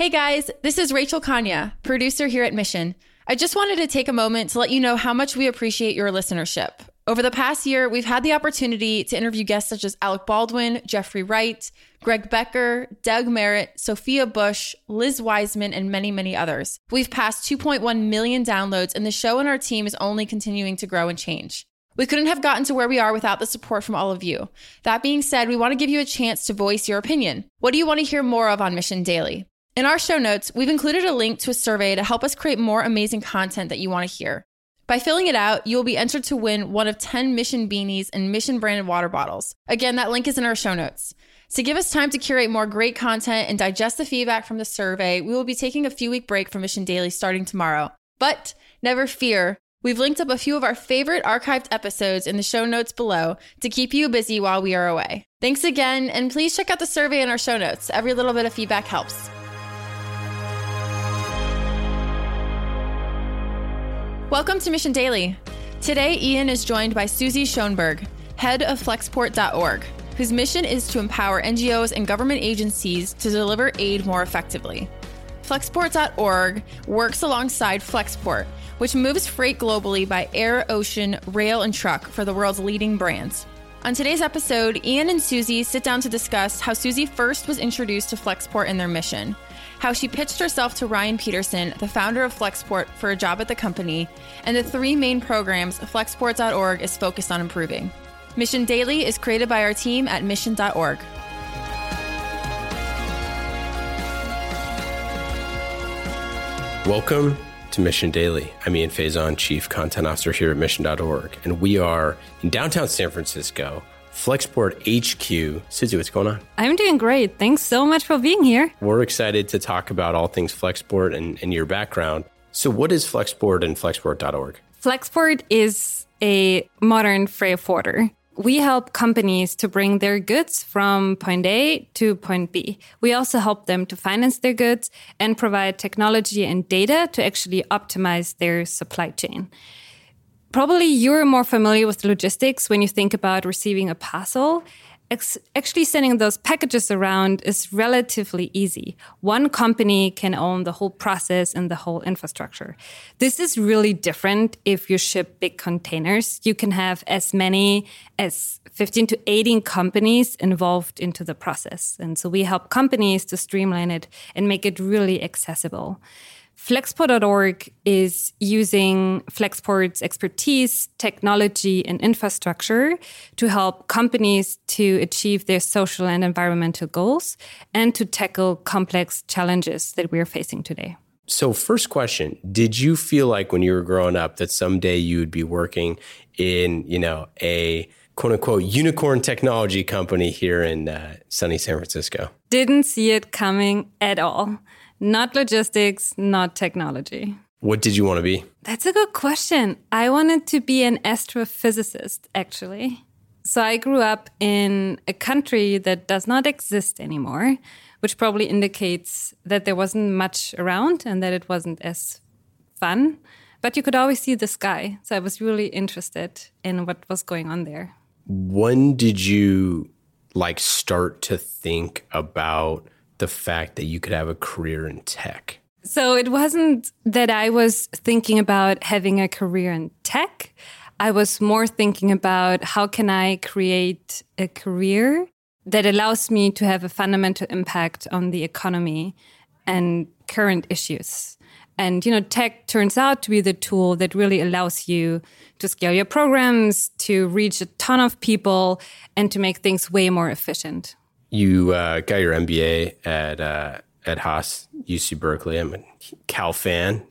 Hey guys, this is Rachel Kanya, producer here at Mission. I just wanted to take a moment to let you know how much we appreciate your listenership. Over the past year, we've had the opportunity to interview guests such as Alec Baldwin, Jeffrey Wright, Greg Becker, Doug Merritt, Sophia Bush, Liz Wiseman, and many, many others. We've passed 2.1 million downloads, and the show and our team is only continuing to grow and change. We couldn't have gotten to where we are without the support from all of you. That being said, we want to give you a chance to voice your opinion. What do you want to hear more of on Mission Daily? In our show notes, we've included a link to a survey to help us create more amazing content that you want to hear. By filling it out, you will be entered to win one of 10 Mission beanies and Mission branded water bottles. Again, that link is in our show notes. To give us time to curate more great content and digest the feedback from the survey, we will be taking a few week break from Mission Daily starting tomorrow. But never fear, we've linked up a few of our favorite archived episodes in the show notes below to keep you busy while we are away. Thanks again, and please check out the survey in our show notes. Every little bit of feedback helps. Welcome to Mission Daily. Today, Ian is joined by Susy Schöneberg, head of Flexport.org, whose mission is to empower NGOs and government agencies to deliver aid more effectively. Flexport.org works alongside Flexport, which moves freight globally by air, ocean, rail, and truck for the world's leading brands. On today's episode, Ian and Susy sit down to discuss how Susy first was introduced to Flexport and their mission how she pitched herself to Ryan Petersen, the founder of Flexport, for a job at the company, and the three main programs Flexport.org is focused on improving. Mission Daily is created by our team at mission.org. Welcome to Mission Daily. I'm Ian Faison, Chief Content Officer here at Mission.org, and we are in downtown San Francisco Flexport HQ. Susy, what's going on? I'm doing great. Thanks so much for being here. We're excited to talk about all things Flexport and, and your background. So, what is Flexport and Flexport.org? Flexport is a modern freight forwarder. We help companies to bring their goods from point A to point B. We also help them to finance their goods and provide technology and data to actually optimize their supply chain. Probably you're more familiar with logistics when you think about receiving a parcel. Ex- actually, sending those packages around is relatively easy. One company can own the whole process and the whole infrastructure. This is really different if you ship big containers. You can have as many as 15 to 18 companies involved into the process. And so we help companies to streamline it and make it really accessible. Flexport.org is using Flexport's expertise, technology, and infrastructure to help companies to achieve their social and environmental goals and to tackle complex challenges that we are facing today. So, first question Did you feel like when you were growing up that someday you would be working in, you know, a quote unquote unicorn technology company here in uh, sunny San Francisco? Didn't see it coming at all. Not logistics, not technology. What did you want to be? That's a good question. I wanted to be an astrophysicist, actually. So I grew up in a country that does not exist anymore, which probably indicates that there wasn't much around and that it wasn't as fun. But you could always see the sky. So I was really interested in what was going on there. When did you like start to think about the fact that you could have a career in tech? So it wasn't that I was thinking about having a career in tech. I was more thinking about how can I create a career that allows me to have a fundamental impact on the economy and current issues. And you know, tech turns out to be the tool that really allows you to scale your programs, to reach a ton of people, and to make things way more efficient you uh, got your MBA at uh, at Haas UC Berkeley. I'm a Cal fan.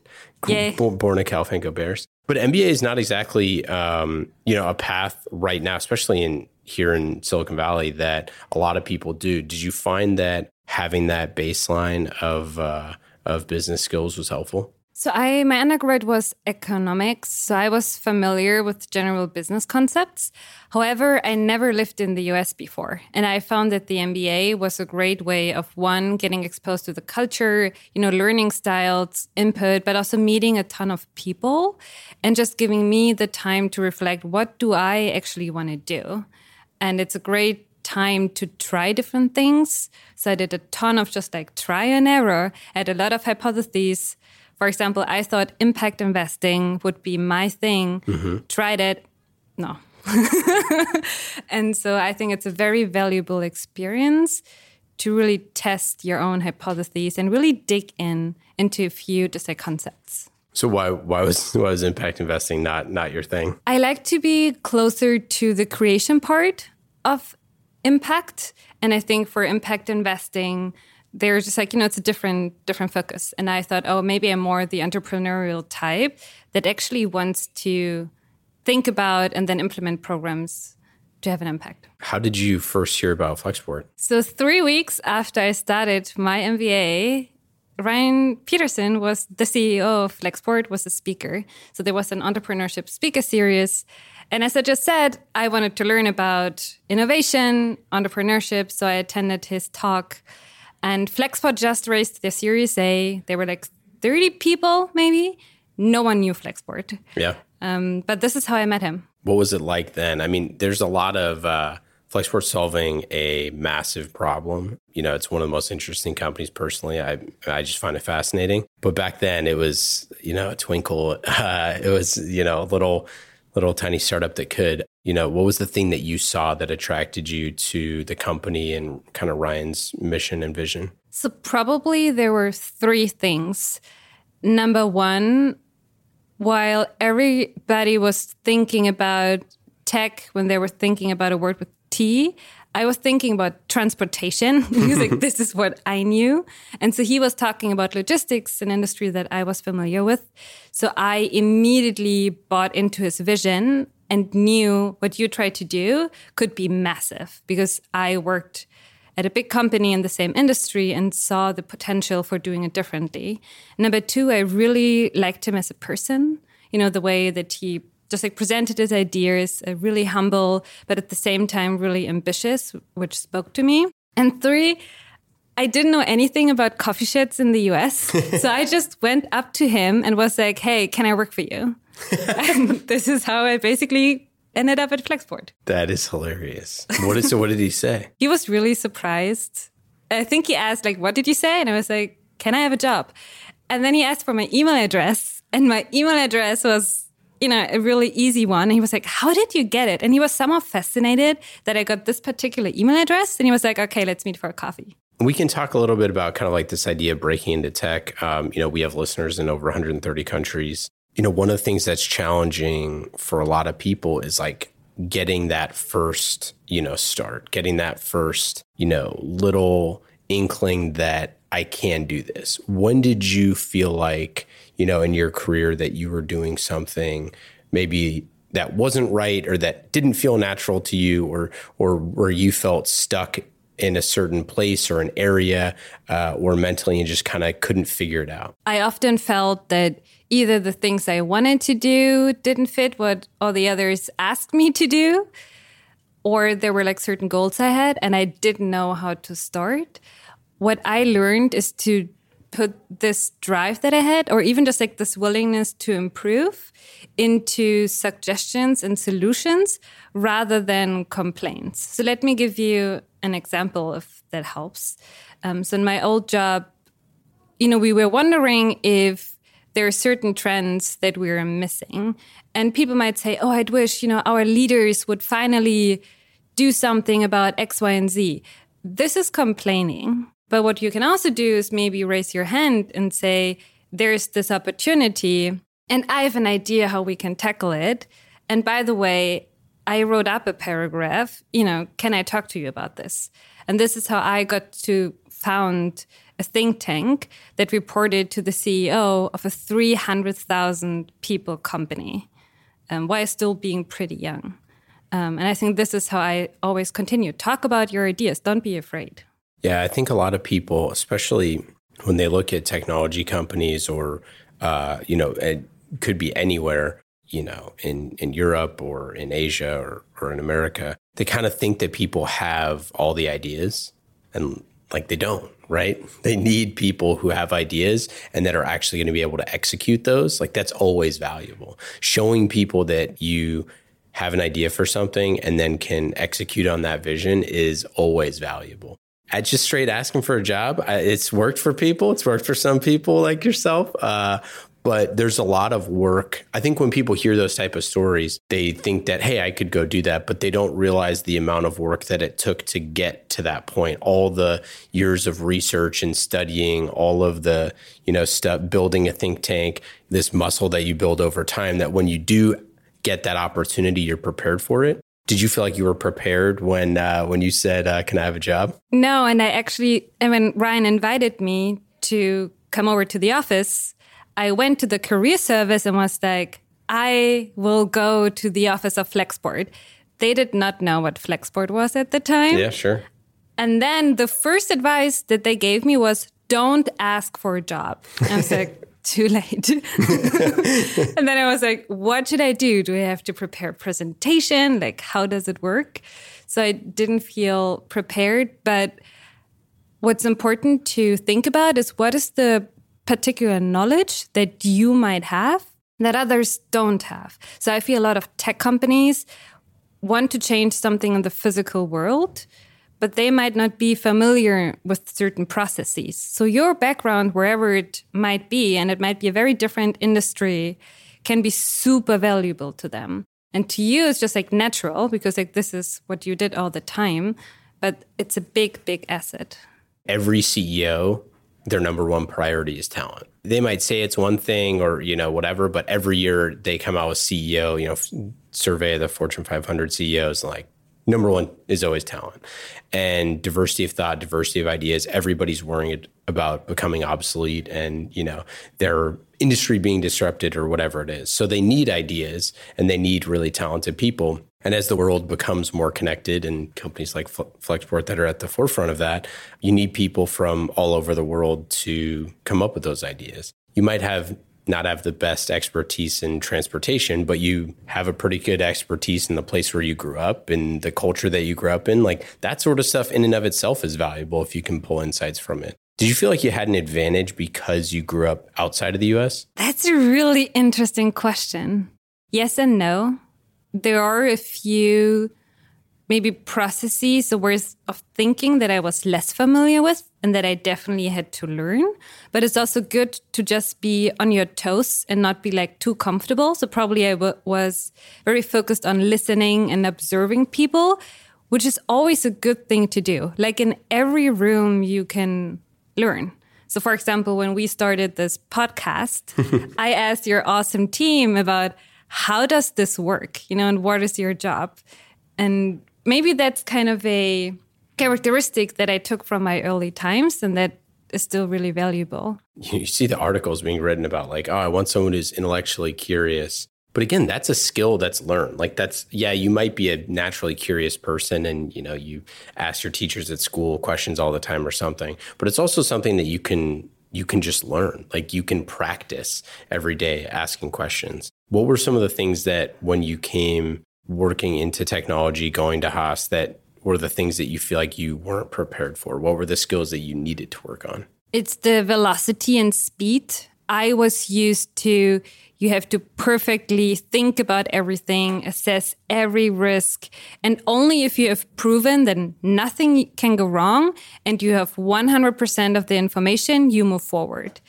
Yay. Born a Cal fan, go Bears. But MBA is not exactly um, you know a path right now, especially in here in Silicon Valley that a lot of people do. Did you find that having that baseline of uh, of business skills was helpful? So I my undergrad was economics, so I was familiar with general business concepts. However, I never lived in the US before, and I found that the MBA was a great way of one getting exposed to the culture, you know, learning styles, input, but also meeting a ton of people and just giving me the time to reflect what do I actually want to do. And it's a great time to try different things. So I did a ton of just like try and error. I had a lot of hypotheses. For example, I thought impact investing would be my thing. Mm-hmm. Tried it. No. and so I think it's a very valuable experience to really test your own hypotheses and really dig in into a few just like concepts. So why why was why was impact investing not not your thing? I like to be closer to the creation part of impact, and I think for impact investing, there's just like you know it's a different different focus. And I thought, oh, maybe I'm more the entrepreneurial type that actually wants to think about and then implement programs to have an impact. How did you first hear about Flexport? So three weeks after I started my MBA, Ryan Petersen was the CEO of Flexport, was a speaker. So there was an entrepreneurship speaker series. And as I just said, I wanted to learn about innovation, entrepreneurship. So I attended his talk. And Flexport just raised their Series A. There were like 30 people, maybe. No one knew Flexport. Yeah. Um, but this is how I met him. What was it like then? I mean, there's a lot of uh, Flexport solving a massive problem. You know, it's one of the most interesting companies personally. I I just find it fascinating. But back then, it was you know a twinkle. Uh, it was you know a little little tiny startup that could. You know, what was the thing that you saw that attracted you to the company and kind of Ryan's mission and vision? So probably there were three things. Number one, while everybody was thinking about tech when they were thinking about a word with T, I was thinking about transportation. he was like, this is what I knew. And so he was talking about logistics, an industry that I was familiar with. So I immediately bought into his vision and knew what you tried to do could be massive because I worked at a big company in the same industry and saw the potential for doing it differently. Number two, I really liked him as a person. You know, the way that he just like presented his ideas, uh, really humble, but at the same time really ambitious, which spoke to me. And three, I didn't know anything about coffee sheds in the US. so I just went up to him and was like, hey, can I work for you? and this is how I basically ended up at Flexport. That is hilarious. What is so what did he say? he was really surprised. I think he asked like, what did you say? And I was like, can I have a job? And then he asked for my email address. And my email address was you know, a really easy one. And he was like, How did you get it? And he was somehow fascinated that I got this particular email address. And he was like, Okay, let's meet for a coffee. We can talk a little bit about kind of like this idea of breaking into tech. Um, you know, we have listeners in over 130 countries. You know, one of the things that's challenging for a lot of people is like getting that first, you know, start, getting that first, you know, little inkling that I can do this. When did you feel like you know, in your career that you were doing something maybe that wasn't right or that didn't feel natural to you or or where you felt stuck in a certain place or an area uh, or mentally and just kind of couldn't figure it out? I often felt that either the things I wanted to do didn't fit what all the others asked me to do, or there were like certain goals I had and I didn't know how to start. What I learned is to put this drive that I had, or even just like this willingness to improve, into suggestions and solutions rather than complaints. So let me give you an example if that helps. Um, so in my old job, you know, we were wondering if there are certain trends that we're missing. And people might say, oh, I'd wish, you know, our leaders would finally do something about X, Y, and Z. This is complaining. But what you can also do is maybe raise your hand and say, there's this opportunity, and I have an idea how we can tackle it. And by the way, I wrote up a paragraph, you know, can I talk to you about this? And this is how I got to found a think tank that reported to the CEO of a 300,000 people company um, while still being pretty young. Um, and I think this is how I always continue talk about your ideas, don't be afraid. Yeah, I think a lot of people, especially when they look at technology companies or, uh, you know, it could be anywhere, you know, in, in Europe or in Asia or, or in America, they kind of think that people have all the ideas and like they don't, right? They need people who have ideas and that are actually going to be able to execute those. Like that's always valuable. Showing people that you have an idea for something and then can execute on that vision is always valuable. At just straight asking for a job, it's worked for people. It's worked for some people like yourself. Uh, but there's a lot of work. I think when people hear those type of stories, they think that hey, I could go do that, but they don't realize the amount of work that it took to get to that point. All the years of research and studying, all of the, you know, stuff building a think tank, this muscle that you build over time that when you do get that opportunity, you're prepared for it. Did you feel like you were prepared when uh, when you said, uh, "Can I have a job?" No, and I actually, and when Ryan invited me to come over to the office, I went to the career service and was like, I will go to the office of Flexport. They did not know what Flexport was at the time. Yeah, sure. And then the first advice that they gave me was don't ask for a job. And I was like, too late. and then I was like, what should I do? Do I have to prepare a presentation? Like, how does it work? So I didn't feel prepared. But what's important to think about is what is the particular knowledge that you might have that others don't have. So I feel a lot of tech companies want to change something in the physical world, but they might not be familiar with certain processes. So your background, wherever it might be, and it might be a very different industry, can be super valuable to them. And to you, it's just like natural because like this is what you did all the time, but it's a big, big asset. Every CEO their number one priority is talent. They might say it's one thing or, you know, whatever, but every year they come out with CEO, you know, survey the Fortune 500 CEOs, and like number one is always talent and diversity of thought, diversity of ideas. Everybody's worrying about becoming obsolete and, you know, their industry being disrupted or whatever it is. So they need ideas and they need really talented people. And as the world becomes more connected and companies like Flexport that are at the forefront of that, you need people from all over the world to come up with those ideas. You might have not have the best expertise in transportation, but you have a pretty good expertise in the place where you grew up and the culture that you grew up in. Like that sort of stuff in and of itself is valuable if you can pull insights from it. Did you feel like you had an advantage because you grew up outside of the US? That's a really interesting question. Yes and no there are a few maybe processes or ways of thinking that I was less familiar with and that I definitely had to learn. But it's also good to just be on your toes and not be like too comfortable. So probably I was very focused on listening and observing people, which is always a good thing to do. Like in every room, you can learn. So, for example, when we started this podcast, I asked your awesome team about how does this work? You know, and what is your job? And maybe that's kind of a characteristic that I took from my early times and that is still really valuable. You see the articles being written about like, oh, I want someone who's intellectually curious. But again, that's a skill that's learned. Like that's yeah, you might be a naturally curious person and you know, you ask your teachers at school questions all the time or something. But it's also something that you can you can just learn. Like you can practice every day asking questions. What were some of the things that when you came working into technology, going to Haas, that were the things that you feel like you weren't prepared for? What were the skills that you needed to work on? It's the velocity and speed. I was used to you have to perfectly think about everything, assess every risk. And only if you have proven that nothing can go wrong and you have 100% of the information, you move forward.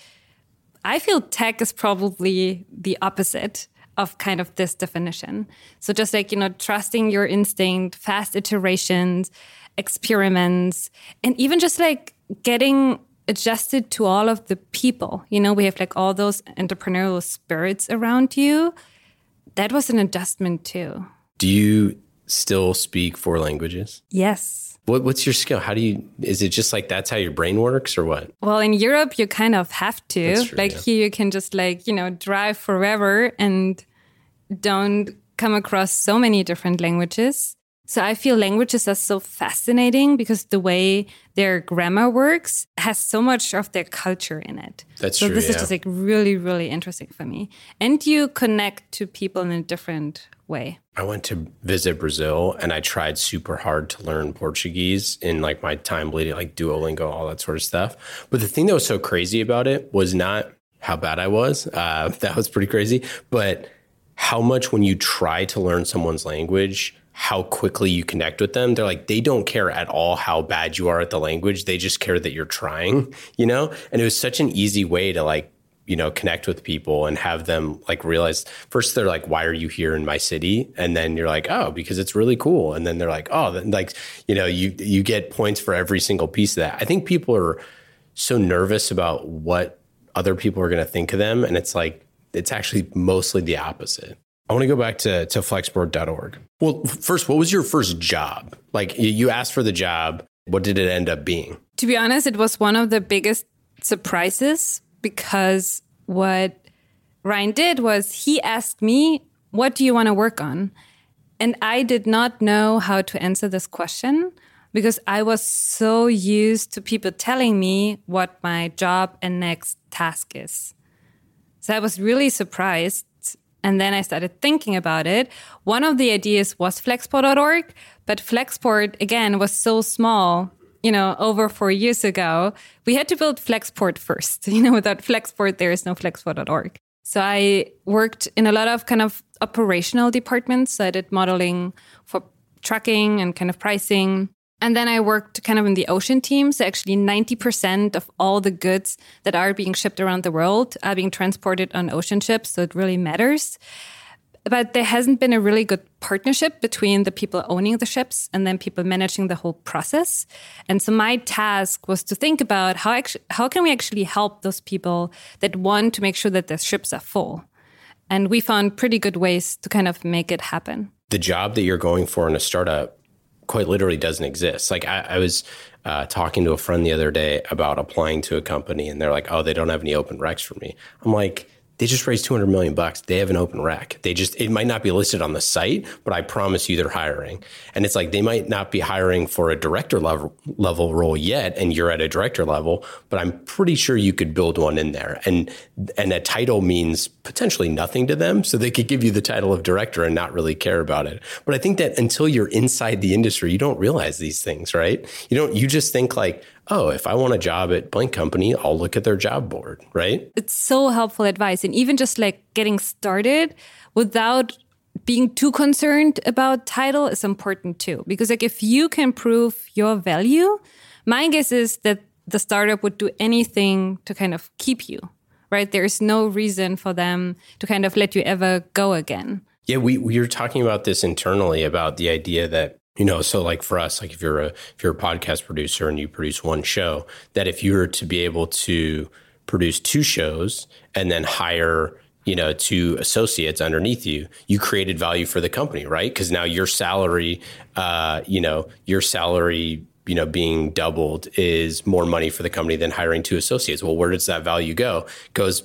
I feel tech is probably the opposite of kind of this definition. So just like, you know, trusting your instinct, fast iterations, experiments, and even just like getting adjusted to all of the people. You know, we have like all those entrepreneurial spirits around you. That was an adjustment too. Do you still speak four languages? Yes. What, what's your skill? How do you, is it just like that's how your brain works or what? Well, in Europe, you kind of have to. True, like yeah. here, you can just like, you know, drive forever and don't come across so many different languages. So I feel languages are so fascinating because the way their grammar works has so much of their culture in it. That's so true. this yeah. is just like really, really interesting for me. And you connect to people in a different way. I went to visit Brazil and I tried super hard to learn Portuguese in like my time bleeding, like Duolingo, all that sort of stuff. But the thing that was so crazy about it was not how bad I was. Uh, that was pretty crazy. But how much when you try to learn someone's language, how quickly you connect with them. They're like, they don't care at all how bad you are at the language. They just care that you're trying, you know? And it was such an easy way to like, you know, connect with people and have them like realize first they're like, why are you here in my city? And then you're like, oh, because it's really cool. And then they're like, oh, like, you know, you you get points for every single piece of that. I think people are so nervous about what other people are going to think of them. And it's like, it's actually mostly the opposite. I want to go back to, to flexport.org. Well, first, what was your first job? Like you asked for the job. What did it end up being? To be honest, it was one of the biggest surprises because what Ryan did was he asked me, What do you want to work on? And I did not know how to answer this question because I was so used to people telling me what my job and next task is. So I was really surprised and then I started thinking about it. One of the ideas was flexport.org, but flexport again was so small, you know, over four years ago. We had to build flexport first. You know, without flexport, there is no flexport.org. So I worked in a lot of kind of operational departments. So I did modeling for trucking and kind of pricing. And then I worked kind of in the ocean team. So actually 90% of all the goods that are being shipped around the world are being transported on ocean ships. So it really matters. But there hasn't been a really good partnership between the people owning the ships and then people managing the whole process. And so my task was to think about how actually, how can we actually help those people that want to make sure that their ships are full. And we found pretty good ways to kind of make it happen. The job that you're going for in a startup quite literally doesn't exist. Like I, I was uh, talking to a friend the other day about applying to a company, and they're like, "Oh, they don't have any open recs for me." I'm like, they just raised 200 million bucks. They have an open rack. They just, it might not be listed on the site, but I promise you they're hiring. And it's like, they might not be hiring for a director level, level role yet. And you're at a director level, but I'm pretty sure you could build one in there. And, and a title means potentially nothing to them. So they could give you the title of director and not really care about it. But I think that until you're inside the industry, you don't realize these things, right? You don't, you just think like, oh, if I want a job at blank company, I'll look at their job board, right? It's so helpful advice. And even just like getting started without being too concerned about title is important too. Because like if you can prove your value, my guess is that the startup would do anything to kind of keep you, right? There's no reason for them to kind of let you ever go again. Yeah, we, we were talking about this internally about the idea that you know so like for us like if you're a if you're a podcast producer and you produce one show that if you were to be able to produce two shows and then hire you know two associates underneath you you created value for the company right? Because now your salary uh, you know your salary you know being doubled is more money for the company than hiring two associates. Well where does that value go? Goes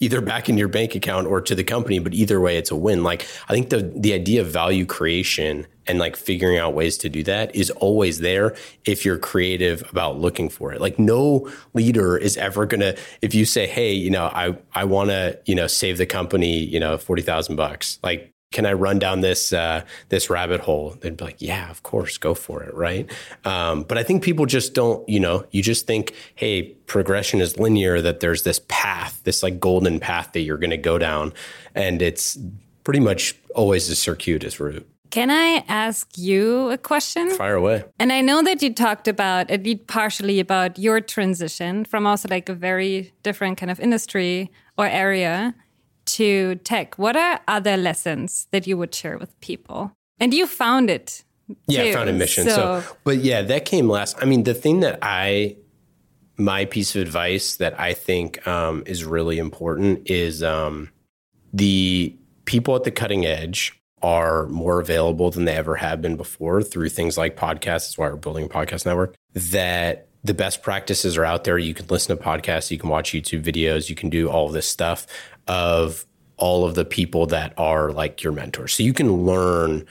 either back in your bank account or to the company but either way it's a win. Like i think the the idea of value creation and like figuring out ways to do that is always there if you're creative about looking for it. Like no leader is ever to if you say hey you know i i want to you know save the company you know 40,000 bucks like can I run down this uh, this rabbit hole? They'd be like, yeah, of course, go for it, right? Um, but I think people just don't, you know, you just think, hey, progression is linear. That there's this path, this like golden path that you're going to go down, and it's pretty much always a circuitous route. Can I ask you a question? Fire away. And I know that you talked about, at least partially, about your transition from also like a very different kind of industry or area to tech, what are other lessons that you would share with people? And you found it. Yeah, I found a mission. So. so, but yeah, that came last. I mean, the thing that I, my piece of advice that I think um, is really important is um, the people at the cutting edge are more available than they ever have been before through things like podcasts. That's why we're building a podcast network. That the best practices are out there. You can listen to podcasts, you can watch YouTube videos, you can do all this stuff of all of the people that are like your mentors. So you can learn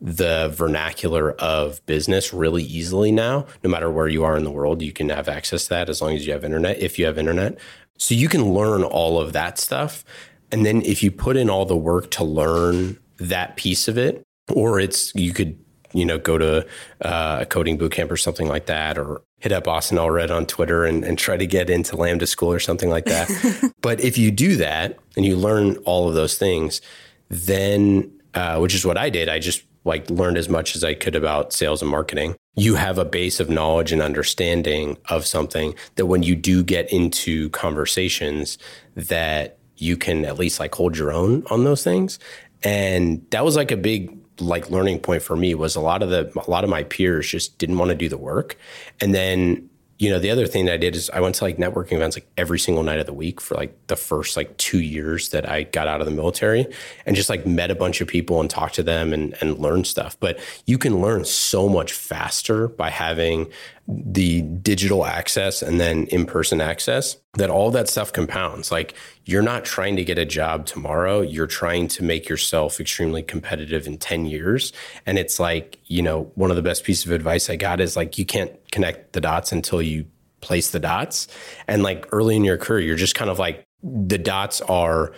the vernacular of business really easily now. No matter where you are in the world, you can have access to that as long as you have internet, if you have internet. So you can learn all of that stuff. And then if you put in all the work to learn that piece of it, or it's you could you know, go to uh, a coding bootcamp or something like that, or hit up Austin Allred on Twitter and, and try to get into Lambda School or something like that. but if you do that and you learn all of those things, then, uh, which is what I did, I just like learned as much as I could about sales and marketing. You have a base of knowledge and understanding of something that when you do get into conversations that you can at least like hold your own on those things. And that was like a big like learning point for me was a lot of the a lot of my peers just didn't want to do the work. And then you know, the other thing that I did is I went to like networking events like every single night of the week for like the first like two years that I got out of the military and just like met a bunch of people and talked to them and, and learned stuff. But you can learn so much faster by having the digital access and then in person access that all that stuff compounds. Like you're not trying to get a job tomorrow. You're trying to make yourself extremely competitive in 10 years. And it's like, you know, one of the best pieces of advice I got is like, you can't connect the dots until you place the dots. And like early in your career, you're just kind of like, the dots are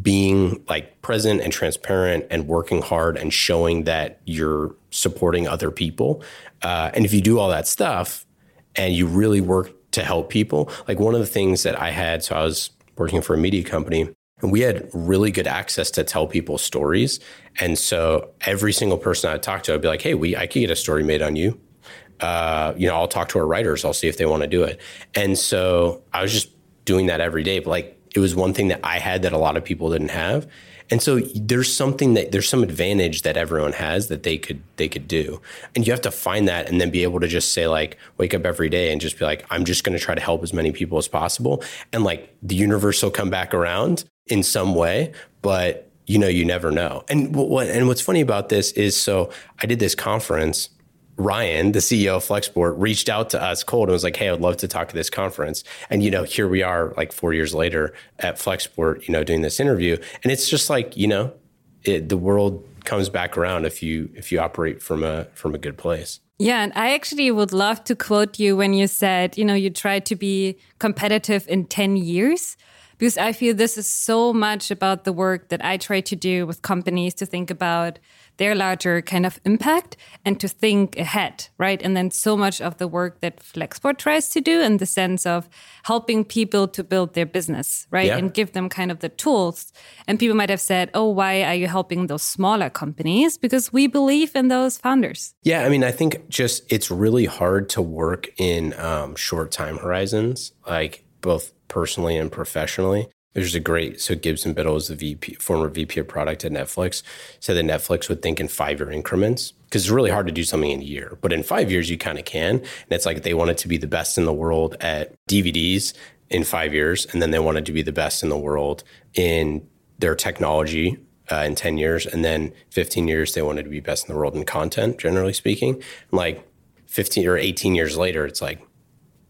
being like present and transparent and working hard and showing that you're supporting other people. Uh, and if you do all that stuff and you really work to help people, like one of the things that I had, so I was working for a media company and we had really good access to tell people stories. And so every single person I talked to, I'd be like, hey, we, I could get a story made on you. Uh, you know, I'll talk to our writers. I'll see if they want to do it. And so I was just doing that every day. But like, it was one thing that I had that a lot of people didn't have. And so there's something that there's some advantage that everyone has that they could they could do. And you have to find that and then be able to just say like wake up every day and just be like I'm just going to try to help as many people as possible and like the universe will come back around in some way, but you know you never know. And what and what's funny about this is so I did this conference Ryan, the CEO of Flexport, reached out to us cold and was like, Hey, I'd love to talk at this conference. And, you know, here we are like four years later at Flexport, you know, doing this interview. And it's just like, you know, it, the world comes back around if you if you operate from a from a good place. Yeah, and I actually would love to quote you when you said, you know, you try to be competitive in 10 years because I feel this is so much about the work that I try to do with companies to think about their larger kind of impact and to think ahead, right? And then so much of the work that Flexport tries to do in the sense of helping people to build their business, right? Yeah. And give them kind of the tools. And people might have said, oh, why are you helping those smaller companies? Because we believe in those founders. Yeah. I mean, I think just it's really hard to work in um, short time horizons, like both personally and professionally. There's a great so Gibson Biddle is the VP, former VP of product at Netflix, said that Netflix would think in five year increments because it's really hard to do something in a year, but in five years you kind of can. And it's like they wanted to be the best in the world at DVDs in five years, and then they wanted to be the best in the world in their technology uh, in 10 years. And then 15 years, they wanted to be best in the world in content, generally speaking. and like 15 or 18 years later, it's like,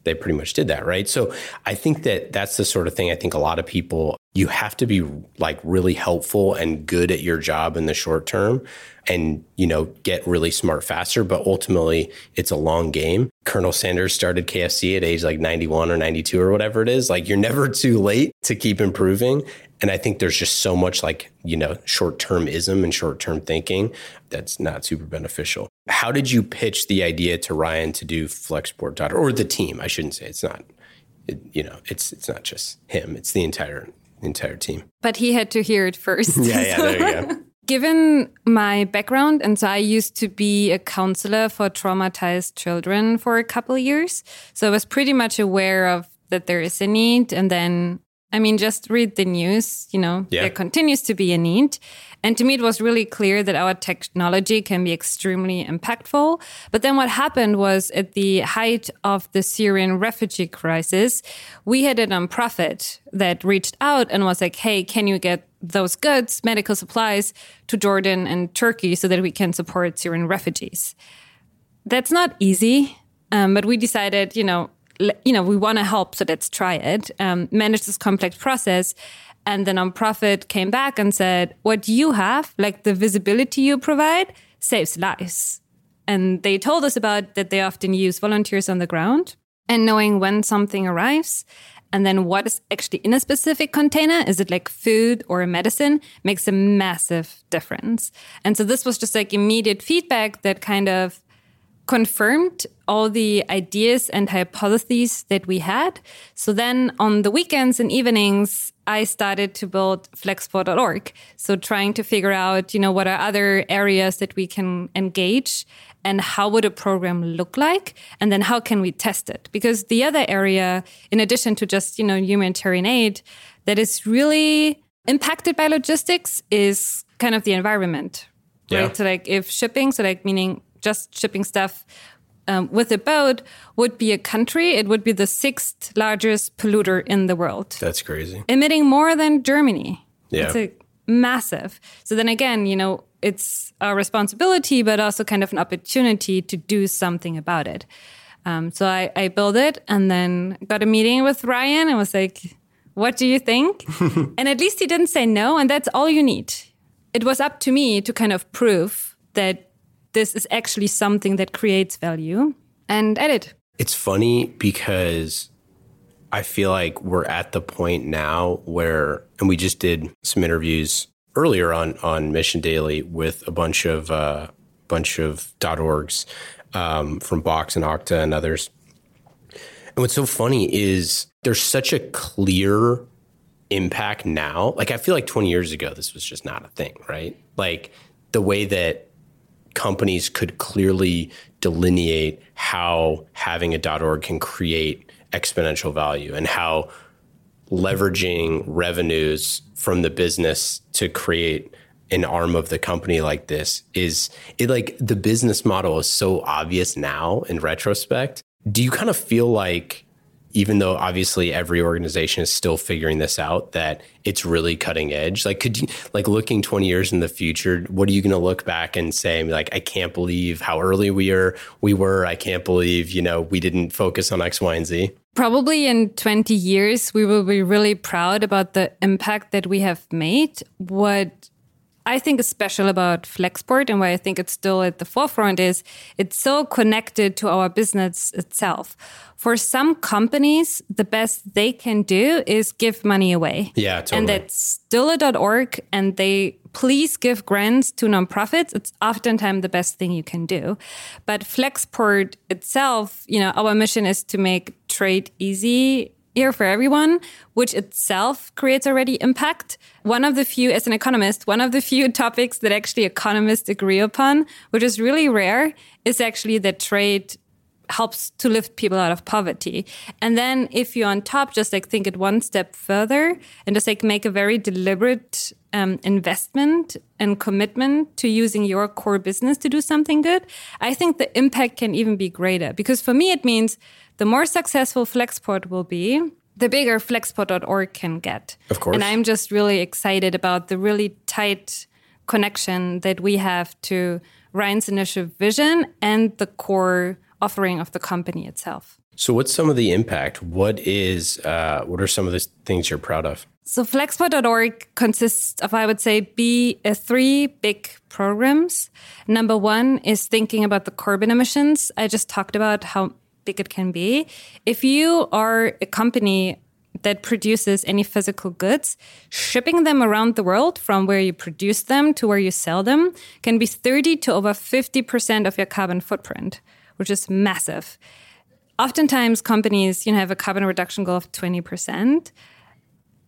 they pretty much did that, right? So I think that that's the sort of thing I think a lot of people you have to be like really helpful and good at your job in the short term and you know get really smart faster. But ultimately it's a long game. Colonel sanders started kfc at age like 91 or 92 or whatever it is. Like you're never too late to keep improving and I think there's just so much like, you know, short termism and short term thinking that's not super beneficial. How did you pitch the idea to Ryan to do Flexport or the team? I shouldn't say it's not, it, you know, it's it's not just him, it's the entire entire team. But he had to hear it first. yeah, yeah, there you go. Given my background, and so I used to be a counselor for traumatized children for a couple years. So I was pretty much aware of that there is a need. And then I mean, just read the news, you know, yeah. there continues to be a need. And to me, it was really clear that our technology can be extremely impactful. But then what happened was at the height of the Syrian refugee crisis, we had a nonprofit that reached out and was like, hey, can you get those goods, medical supplies to Jordan and Turkey so that we can support Syrian refugees? That's not easy. Um, but we decided, you know, you know, we want to help, so let's try it. Um, manage this complex process. And the nonprofit came back and said, what you have, like the visibility you provide, saves lives. And they told us about that they often use volunteers on the ground and knowing when something arrives and then what is actually in a specific container is it like food or a medicine makes a massive difference and so this was just like immediate feedback that kind of confirmed all the ideas and hypotheses that we had. So then on the weekends and evenings, I started to build flexport.org. So trying to figure out, you know, what are other areas that we can engage and how would a program look like? And then how can we test it? Because the other area, in addition to just, you know, humanitarian aid that is really impacted by logistics is kind of the environment. Right. Yeah. So like if shipping, so like meaning just shipping stuff um, with a boat would be a country, it would be the sixth largest polluter in the world. That's crazy. Emitting more than Germany. Yeah. It's a massive. So then again, you know, it's a responsibility, but also kind of an opportunity to do something about it. Um, so I, I built it and then got a meeting with Ryan and was like, what do you think? and at least he didn't say no. And that's all you need. It was up to me to kind of prove that this is actually something that creates value. And edit. It's funny because I feel like we're at the point now where, and we just did some interviews earlier on on Mission Daily with a bunch of uh, bunch of .orgs um, from Box and Okta and others. And what's so funny is there's such a clear impact now. Like I feel like 20 years ago, this was just not a thing, right? Like the way that companies could clearly delineate how having a .org can create exponential value and how leveraging revenues from the business to create an arm of the company like this is it like the business model is so obvious now in retrospect. Do you kind of feel like even though obviously every organization is still figuring this out that it's really cutting edge. Like could you like looking 20 years in the future what are you going to look back and say like i can't believe how early we are we were. I can't believe you know we didn't focus on x y and z probably in 20 years we will be really proud about the impact that we have made. What I think is special about Flexport and why I think it's still at the forefront is it's so connected to our business itself. For some companies, the best they can do is give money away. Yeah, totally. And that's still a .org and they please give grants to nonprofits. It's oftentimes the best thing you can do. But Flexport itself, you know, our mission is to make trade easy here for everyone, which itself creates already impact. One of the few, as an economist, one of the few topics that actually economists agree upon, which is really rare, is actually that trade helps to lift people out of poverty. And then if you're on top just like think it one step further and just like make a very deliberate um, investment and commitment to using your core business to do something good, I think the impact can even be greater. Because for me, it means the more successful Flexport will be, the bigger flexport.org can get. Of course. And I'm just really excited about the really tight connection that we have to Ryan's initial vision and the core offering of the company itself. So, what's some of the impact? What is uh, what are some of the things you're proud of? So, flexport.org consists of, I would say, be uh, three big programs. Number one is thinking about the carbon emissions. I just talked about how big it can be. If you are a company that produces any physical goods, shipping them around the world from where you produce them to where you sell them can be 30 to over 50% of your carbon footprint, which is massive. Oftentimes companies, you know, have a carbon reduction goal of 20%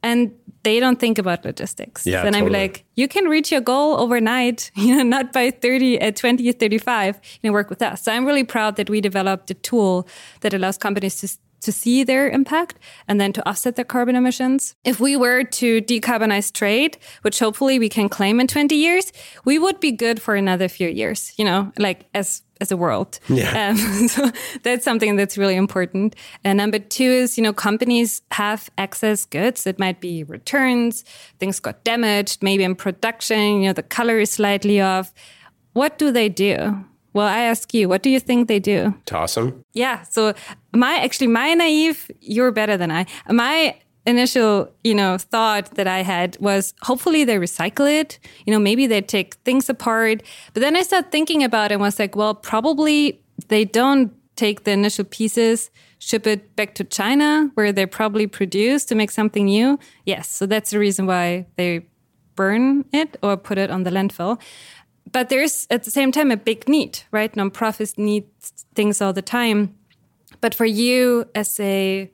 and they don't think about logistics. Yeah, then totally. I'm like, you can reach your goal overnight, you know, not by 30 at 20, 35, you know, work with us. So I'm really proud that we developed a tool that allows companies to to see their impact and then to offset their carbon emissions. If we were to decarbonize trade, which hopefully we can claim in 20 years, we would be good for another few years, you know, like as as a world. Yeah. Um, so that's something that's really important. And number two is, you know, companies have excess goods. It might be returns, things got damaged, maybe in production, you know, the color is slightly off. What do they do? Well, I ask you, what do you think they do? Toss them. Yeah. So my actually my naive, you're better than I. My initial, you know, thought that I had was hopefully they recycle it. You know, maybe they take things apart. But then I started thinking about it and was like, well, probably they don't take the initial pieces, ship it back to China where they're probably produced to make something new. Yes. So that's the reason why they burn it or put it on the landfill. but there's at the same time a big need, right? Nonprofits need things all the time. But for you as a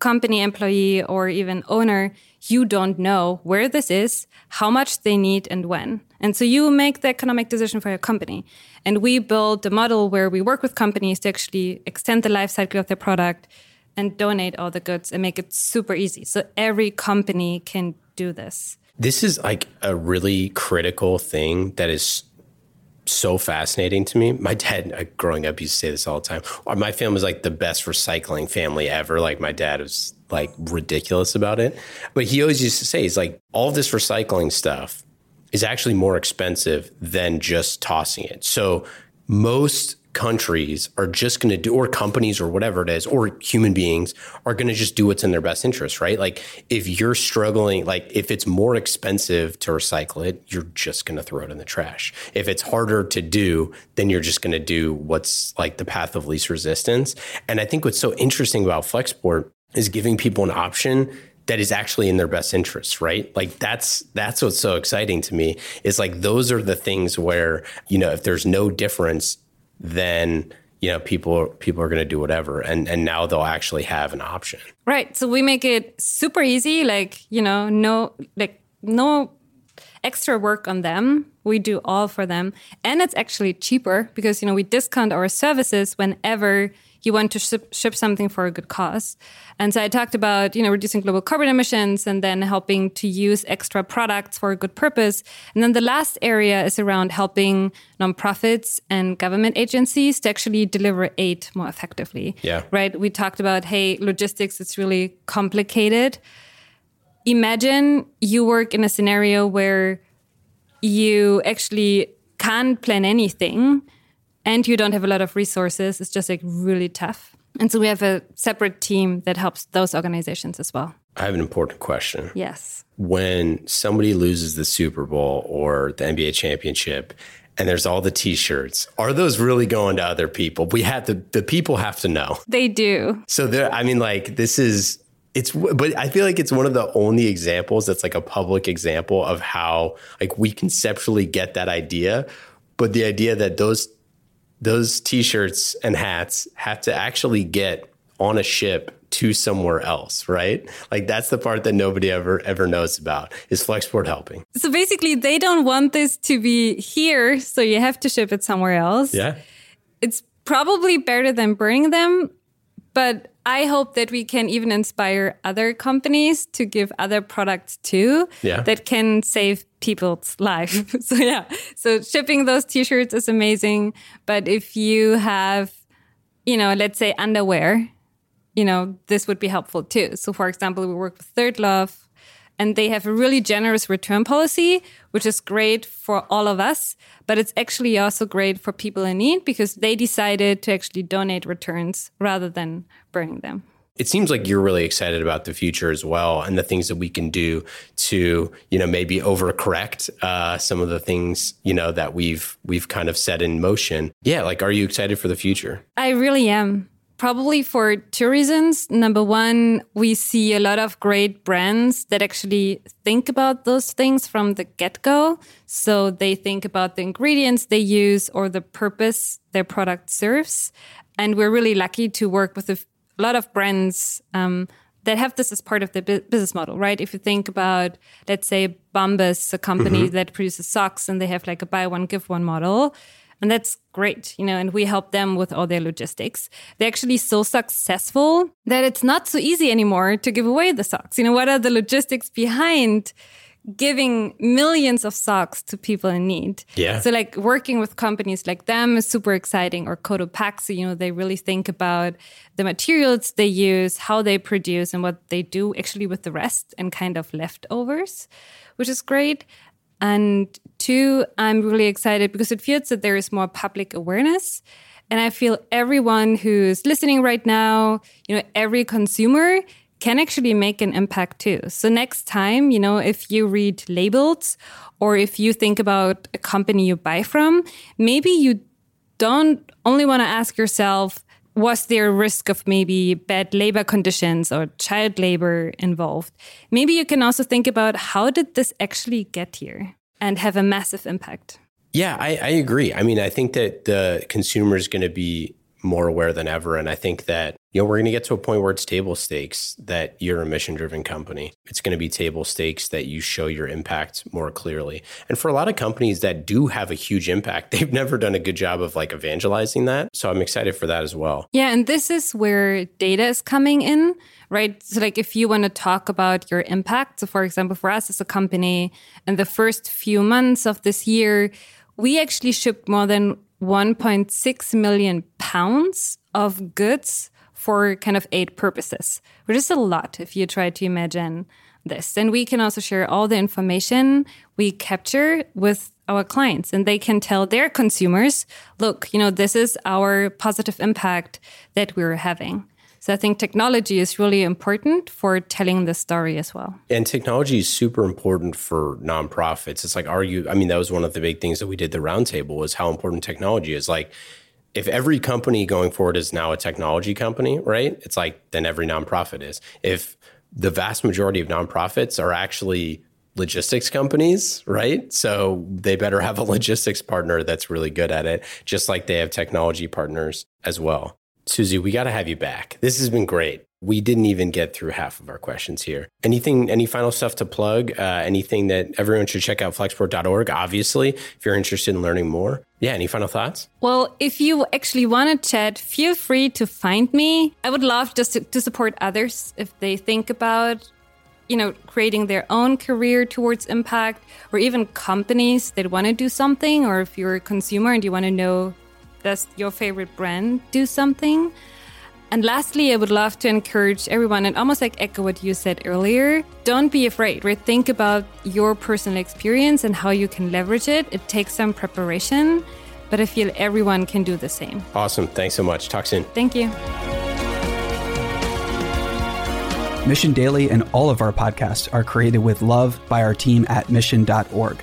company employee or even owner, you don't know where this is, how much they need, and when. And so you make the economic decision for your company. And we build a model where we work with companies to actually extend the life cycle of their product and donate all the goods and make it super easy. So every company can do this. This is like a really critical thing that is so fascinating to me. My dad, growing up, used to say this all the time. My family was like the best recycling family ever. Like my dad was like ridiculous about it, but he always used to say, "He's like all this recycling stuff is actually more expensive than just tossing it." So most countries are just going to do, or companies or whatever it is, or human beings are going to just do what's in their best interest, right? Like if you're struggling, like if it's more expensive to recycle it, you're just going to throw it in the trash. If it's harder to do, then you're just going to do what's like the path of least resistance. And I think what's so interesting about Flexport is giving people an option that is actually in their best interest, right? Like that's that's what's so exciting to me. Is like those are the things where, you know, if there's no difference then you know people people are going to do whatever. And and now they'll actually have an option. Right. So we make it super easy like you know no like no extra work on them. We do all for them. And it's actually cheaper because you know we discount our services whenever you want to ship, ship something for a good cause. And so I talked about, you know, reducing global carbon emissions and then helping to use extra products for a good purpose. And then the last area is around helping nonprofits and government agencies to actually deliver aid more effectively. Yeah. Right. We talked about, hey, logistics is really complicated. Imagine you work in a scenario where you actually can't plan anything and you don't have a lot of resources, it's just like really tough. And so we have a separate team that helps those organizations as well. I have an important question. Yes. When somebody loses the Super Bowl or the NBA championship and there's all the t-shirts, are those really going to other people? We have to the people have to know. They do. So there I mean like this is it's but I feel like it's one of the only examples that's like a public example of how like we conceptually get that idea, but the idea that those those t-shirts and hats have to actually get on a ship to somewhere else, right? Like that's the part that nobody ever ever knows about is Flexport helping. So basically they don't want this to be here, so you have to ship it somewhere else. Yeah. It's probably better than burning them, but I hope that we can even inspire other companies to give other products too yeah. that can save people's life. so yeah, so shipping those t-shirts is amazing. But if you have, you know, let's say underwear, you know, this would be helpful too. So for example, we work with ThirdLove and they have a really generous return policy, which is great for all of us. But it's actually also great for people in need because they decided to actually donate returns rather than burning them it seems like you're really excited about the future as well and the things that we can do to you know maybe overcorrect uh, some of the things you know that we've we've kind of set in motion yeah like are you excited for the future i really am probably for two reasons. Number one, we see a lot of great brands that actually think about those things from the get go. So they think about the ingredients they use or the purpose their product serves. And we're really lucky to work with a lot of brands um, that have this as part of their business model, right? If you think about, let's say, Bombas, a company mm-hmm. that produces socks and they have like a buy one, give one model and that's great, you know, and we help them with all their logistics. They're actually so successful that it's not so easy anymore to give away the socks. You know, what are the logistics behind giving millions of socks to people in need? Yeah. So like working with companies like them is super exciting or Cotopaxi, you know, they really think about the materials they use, how they produce and what they do actually with the rest and kind of leftovers, which is great. And two, I'm really excited because it feels that there is more public awareness. And I feel everyone who's listening right now, you know, every consumer can actually make an impact too. So next time, you know, if you read labels or if you think about a company you buy from, maybe you don't only want to ask yourself, was there a risk of maybe bad labor conditions or child labor involved? Maybe you can also think about how did this actually get here and have a massive impact. Yeah, I, I agree. I mean, I think that the consumer is going to be more aware than ever. And I think that, you know, we're going to get to a point where it's table stakes that you're a mission driven company. It's going to be table stakes that you show your impact more clearly. And for a lot of companies that do have a huge impact, they've never done a good job of like evangelizing that. So I'm excited for that as well. Yeah. And this is where data is coming in, right? So, like, if you want to talk about your impact, so for example, for us as a company, in the first few months of this year, we actually shipped more than 1.6 million pounds of goods for kind of aid purposes, which is a lot if you try to imagine this. And we can also share all the information we capture with our clients, and they can tell their consumers, look, you know, this is our positive impact that we're having. So I think technology is really important for telling the story as well. And technology is super important for nonprofits. It's like argue. I mean, that was one of the big things that we did the roundtable was how important technology is. Like, if every company going forward is now a technology company, right? It's like then every nonprofit is. If the vast majority of nonprofits are actually logistics companies, right? So they better have a logistics partner that's really good at it, just like they have technology partners as well. Susy, we got to have you back. This has been great. We didn't even get through half of our questions here. Anything, any final stuff to plug? Uh, anything that everyone should check out flexport.org, obviously, if you're interested in learning more. Yeah, any final thoughts? Well, if you actually want to chat, feel free to find me. I would love just to, to support others if they think about you know creating their own career towards impact or even companies that want to do something or if you're a consumer and you want to know does your favorite brand do something? And lastly, I would love to encourage everyone and almost like echo what you said earlier. Don't be afraid, right? Think about your personal experience and how you can leverage it. It takes some preparation, but I feel everyone can do the same. Awesome. Thanks so much. Talk soon. Thank you. Mission Daily and all of our podcasts are created with love by our team at mission.org.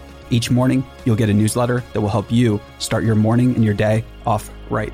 Each morning, you'll get a newsletter that will help you start your morning and your day off right.